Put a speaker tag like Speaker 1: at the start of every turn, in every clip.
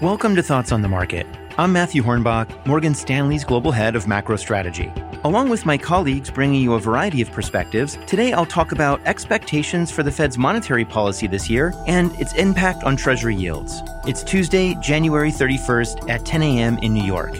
Speaker 1: Welcome to Thoughts on the Market. I'm Matthew Hornbach, Morgan Stanley's global head of macro strategy. Along with my colleagues bringing you a variety of perspectives, today I'll talk about expectations for the Fed's monetary policy this year and its impact on Treasury yields. It's Tuesday, January 31st at 10 a.m. in New York.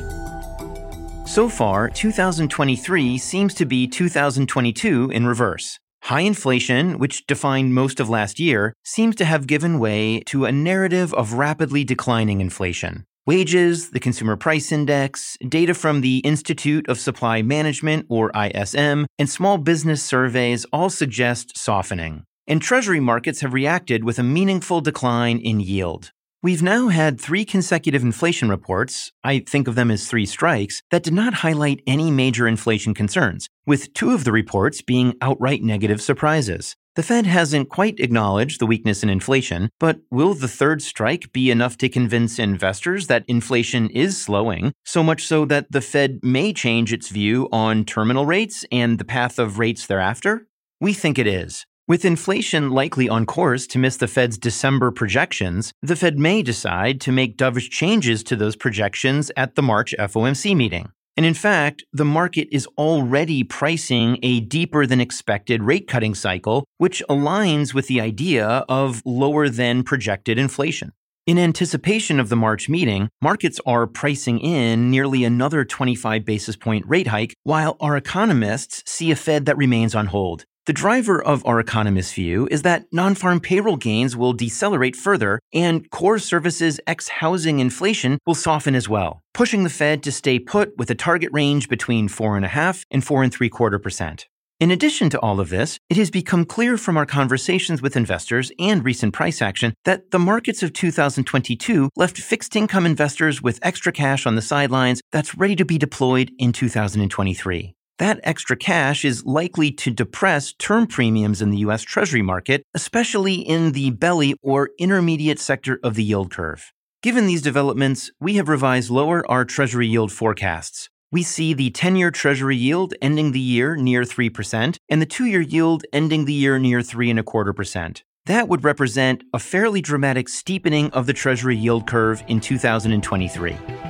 Speaker 1: So far, 2023 seems to be 2022 in reverse. High inflation, which defined most of last year, seems to have given way to a narrative of rapidly declining inflation. Wages, the Consumer Price Index, data from the Institute of Supply Management, or ISM, and small business surveys all suggest softening. And Treasury markets have reacted with a meaningful decline in yield. We've now had three consecutive inflation reports, I think of them as three strikes, that did not highlight any major inflation concerns, with two of the reports being outright negative surprises. The Fed hasn't quite acknowledged the weakness in inflation, but will the third strike be enough to convince investors that inflation is slowing, so much so that the Fed may change its view on terminal rates and the path of rates thereafter? We think it is. With inflation likely on course to miss the Fed's December projections, the Fed may decide to make dovish changes to those projections at the March FOMC meeting. And in fact, the market is already pricing a deeper than expected rate cutting cycle, which aligns with the idea of lower than projected inflation. In anticipation of the March meeting, markets are pricing in nearly another 25 basis point rate hike, while our economists see a Fed that remains on hold. The driver of our economist's view is that non farm payroll gains will decelerate further and core services ex housing inflation will soften as well, pushing the Fed to stay put with a target range between 4.5 and 4.75 percent. In addition to all of this, it has become clear from our conversations with investors and recent price action that the markets of 2022 left fixed income investors with extra cash on the sidelines that's ready to be deployed in 2023 that extra cash is likely to depress term premiums in the U.S. Treasury market, especially in the belly or intermediate sector of the yield curve. Given these developments, we have revised lower our Treasury yield forecasts. We see the 10 year Treasury yield ending the year near 3% and the two year yield ending the year near 3.25%. That would represent a fairly dramatic steepening of the Treasury yield curve in 2023.